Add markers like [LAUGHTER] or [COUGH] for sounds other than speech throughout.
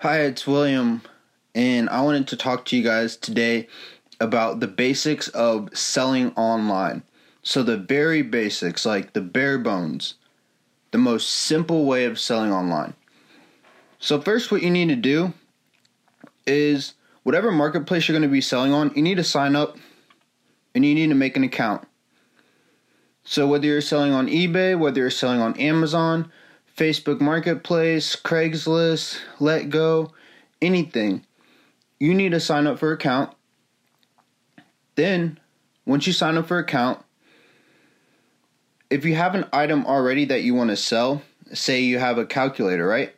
Hi, it's William, and I wanted to talk to you guys today about the basics of selling online. So, the very basics, like the bare bones, the most simple way of selling online. So, first, what you need to do is whatever marketplace you're going to be selling on, you need to sign up and you need to make an account. So, whether you're selling on eBay, whether you're selling on Amazon, Facebook Marketplace, Craigslist, Letgo, anything, you need to sign up for account. Then, once you sign up for account, if you have an item already that you want to sell, say you have a calculator, right?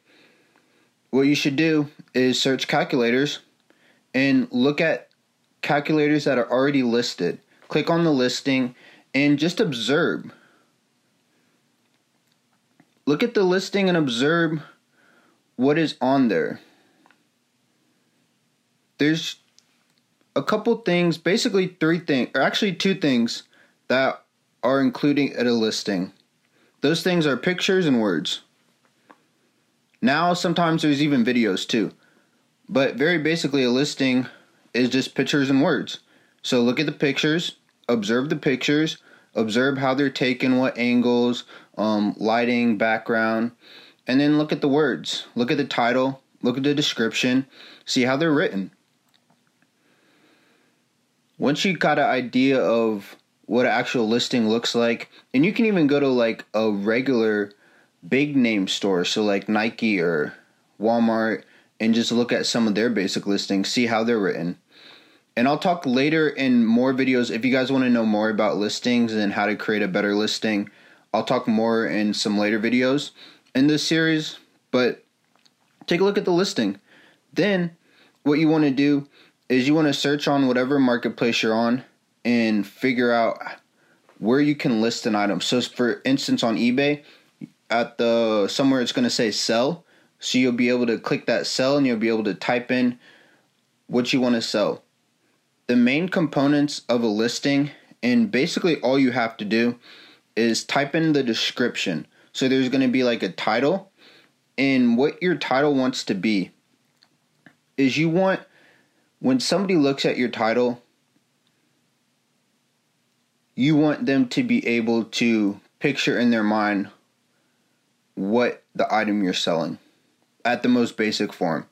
What you should do is search calculators and look at calculators that are already listed. Click on the listing and just observe Look at the listing and observe what is on there. There's a couple things, basically three things, or actually two things that are including at a listing. Those things are pictures and words. Now, sometimes there's even videos too. But very basically, a listing is just pictures and words. So look at the pictures, observe the pictures, observe how they're taken, what angles, um, lighting, background, and then look at the words. Look at the title, look at the description, see how they're written. Once you got an idea of what an actual listing looks like, and you can even go to like a regular big name store, so like Nike or Walmart, and just look at some of their basic listings, see how they're written. And I'll talk later in more videos if you guys want to know more about listings and how to create a better listing. I'll talk more in some later videos in this series, but take a look at the listing. Then, what you want to do is you want to search on whatever marketplace you're on and figure out where you can list an item. So, for instance, on eBay, at the somewhere it's going to say sell, so you'll be able to click that sell and you'll be able to type in what you want to sell. The main components of a listing, and basically all you have to do is type in the description. So there's going to be like a title, and what your title wants to be is you want when somebody looks at your title, you want them to be able to picture in their mind what the item you're selling at the most basic form.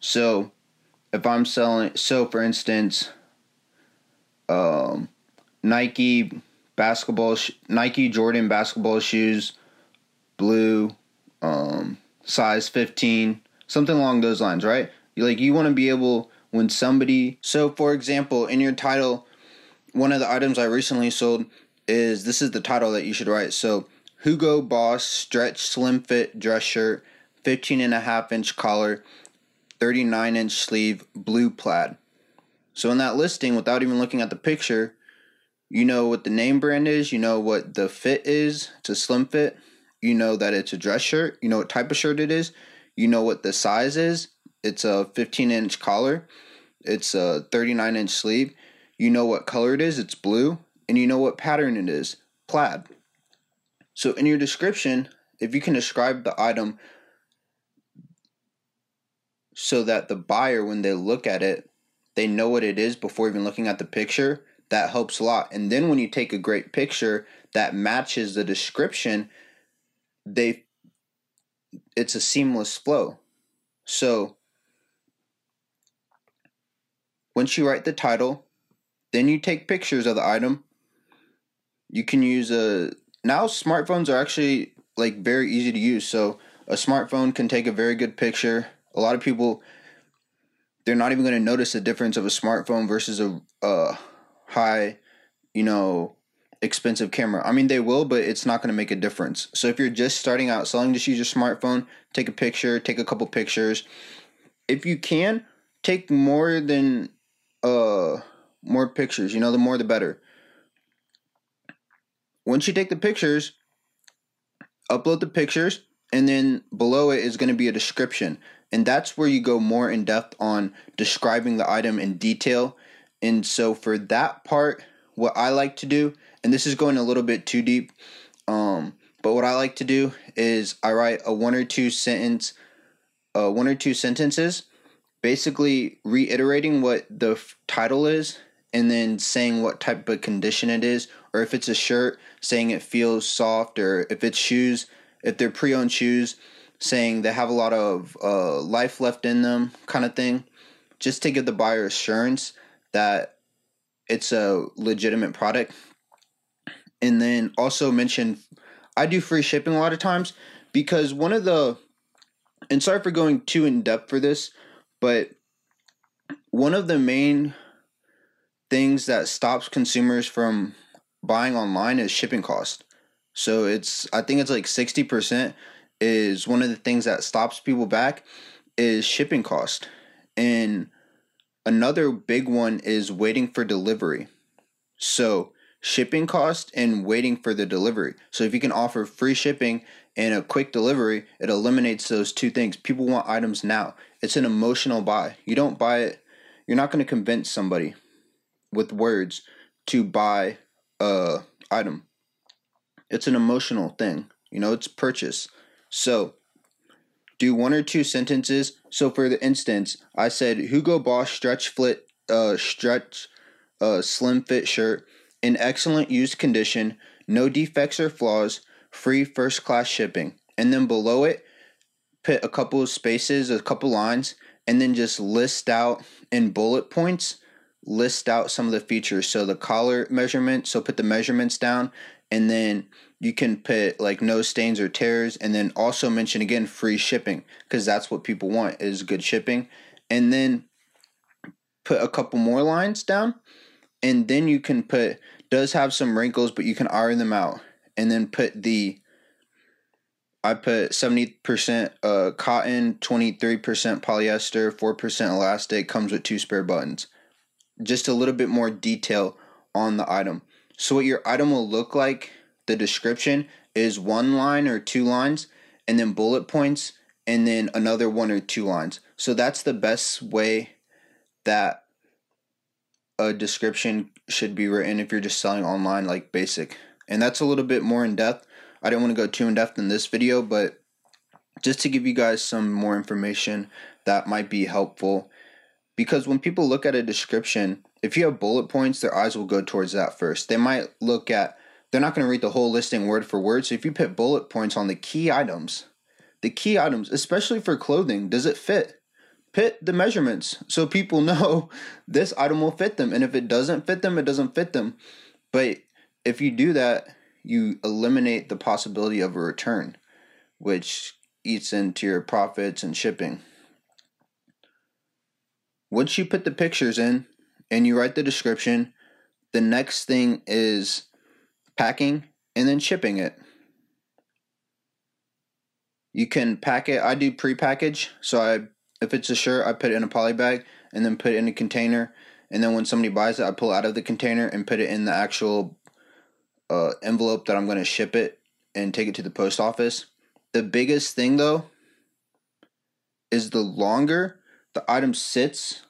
So, if I'm selling, so for instance, um, Nike basketball sh- Nike Jordan basketball shoes, blue, um, size 15, something along those lines, right? You like you want to be able when somebody so for example, in your title, one of the items I recently sold is this is the title that you should write. So Hugo Boss stretch slim fit dress shirt, 15 and a half inch collar, 39 inch sleeve, blue plaid. So in that listing, without even looking at the picture, you know what the name brand is, you know what the fit is, it's a slim fit, you know that it's a dress shirt, you know what type of shirt it is, you know what the size is, it's a 15 inch collar, it's a 39 inch sleeve, you know what color it is, it's blue, and you know what pattern it is, plaid. So in your description, if you can describe the item so that the buyer, when they look at it, they know what it is before even looking at the picture, that helps a lot. And then when you take a great picture that matches the description, they it's a seamless flow. So once you write the title, then you take pictures of the item. You can use a now smartphones are actually like very easy to use. So a smartphone can take a very good picture. A lot of people they're not even going to notice the difference of a smartphone versus a uh high, you know, expensive camera. I mean, they will, but it's not going to make a difference. So if you're just starting out selling, just use your smartphone, take a picture, take a couple pictures. If you can, take more than uh more pictures. You know, the more the better. Once you take the pictures, upload the pictures, and then below it is going to be a description. And that's where you go more in depth on describing the item in detail and so for that part, what I like to do, and this is going a little bit too deep, um, but what I like to do is I write a one or two sentence uh, one or two sentences, basically reiterating what the f- title is and then saying what type of condition it is, or if it's a shirt, saying it feels soft, or if it's shoes, if they're pre owned shoes, saying they have a lot of uh, life left in them, kind of thing, just to give the buyer assurance that it's a legitimate product. And then also mention I do free shipping a lot of times because one of the and sorry for going too in depth for this, but one of the main things that stops consumers from buying online is shipping cost. So it's I think it's like 60% is one of the things that stops people back is shipping cost. And another big one is waiting for delivery. So shipping cost and waiting for the delivery. So if you can offer free shipping and a quick delivery, it eliminates those two things. People want items now. It's an emotional buy. You don't buy it, you're not going to convince somebody with words to buy a item. It's an emotional thing. You know, it's purchase. So, do one or two sentences. So, for the instance, I said Hugo Boss stretch fit, uh, stretch, uh, slim fit shirt in excellent used condition, no defects or flaws, free first class shipping. And then below it, put a couple of spaces, a couple lines, and then just list out in bullet points, list out some of the features. So the collar measurement, so put the measurements down, and then you can put like no stains or tears, and then also mention again free shipping because that's what people want is good shipping. And then put a couple more lines down and then you can put does have some wrinkles but you can iron them out. And then put the i put 70% uh, cotton 23% polyester 4% elastic comes with two spare buttons. Just a little bit more detail on the item so what your item will look like the description is one line or two lines and then bullet points and then another one or two lines so that's the best way that a description should be written if you're just selling online like basic. And that's a little bit more in depth. I don't want to go too in depth in this video, but just to give you guys some more information that might be helpful. Because when people look at a description, if you have bullet points, their eyes will go towards that first. They might look at, they're not going to read the whole listing word for word. So if you put bullet points on the key items, the key items, especially for clothing, does it fit? pit the measurements so people [LAUGHS] know this item will fit them. And if it doesn't fit them, it doesn't fit them. But if you do that, you eliminate the possibility of a return, which eats into your profits and shipping. Once you put the pictures in and you write the description, the next thing is packing and then shipping it. You can pack it. I do pre-package, so I if it's a shirt, I put it in a poly bag and then put it in a container. And then when somebody buys it, I pull it out of the container and put it in the actual uh, envelope that I'm going to ship it and take it to the post office. The biggest thing though is the longer the item sits,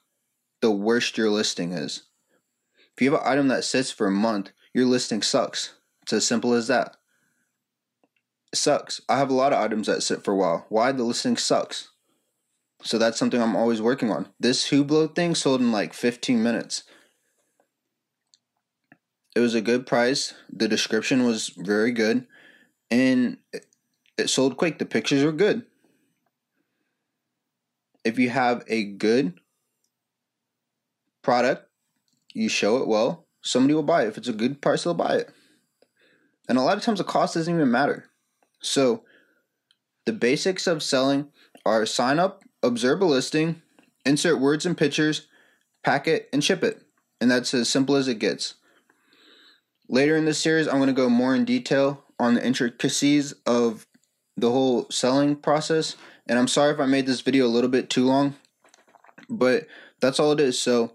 the worse your listing is. If you have an item that sits for a month, your listing sucks. It's as simple as that. It sucks. I have a lot of items that sit for a while. Why? The listing sucks. So that's something I'm always working on. This Hublot thing sold in like 15 minutes. It was a good price. The description was very good. And it sold quick. The pictures were good. If you have a good product, you show it well, somebody will buy it. If it's a good price, they'll buy it. And a lot of times the cost doesn't even matter. So the basics of selling are sign up observe a listing, insert words and pictures, pack it, and ship it. And that's as simple as it gets. Later in this series, I'm going to go more in detail on the intricacies of the whole selling process. And I'm sorry if I made this video a little bit too long, but that's all it is. So,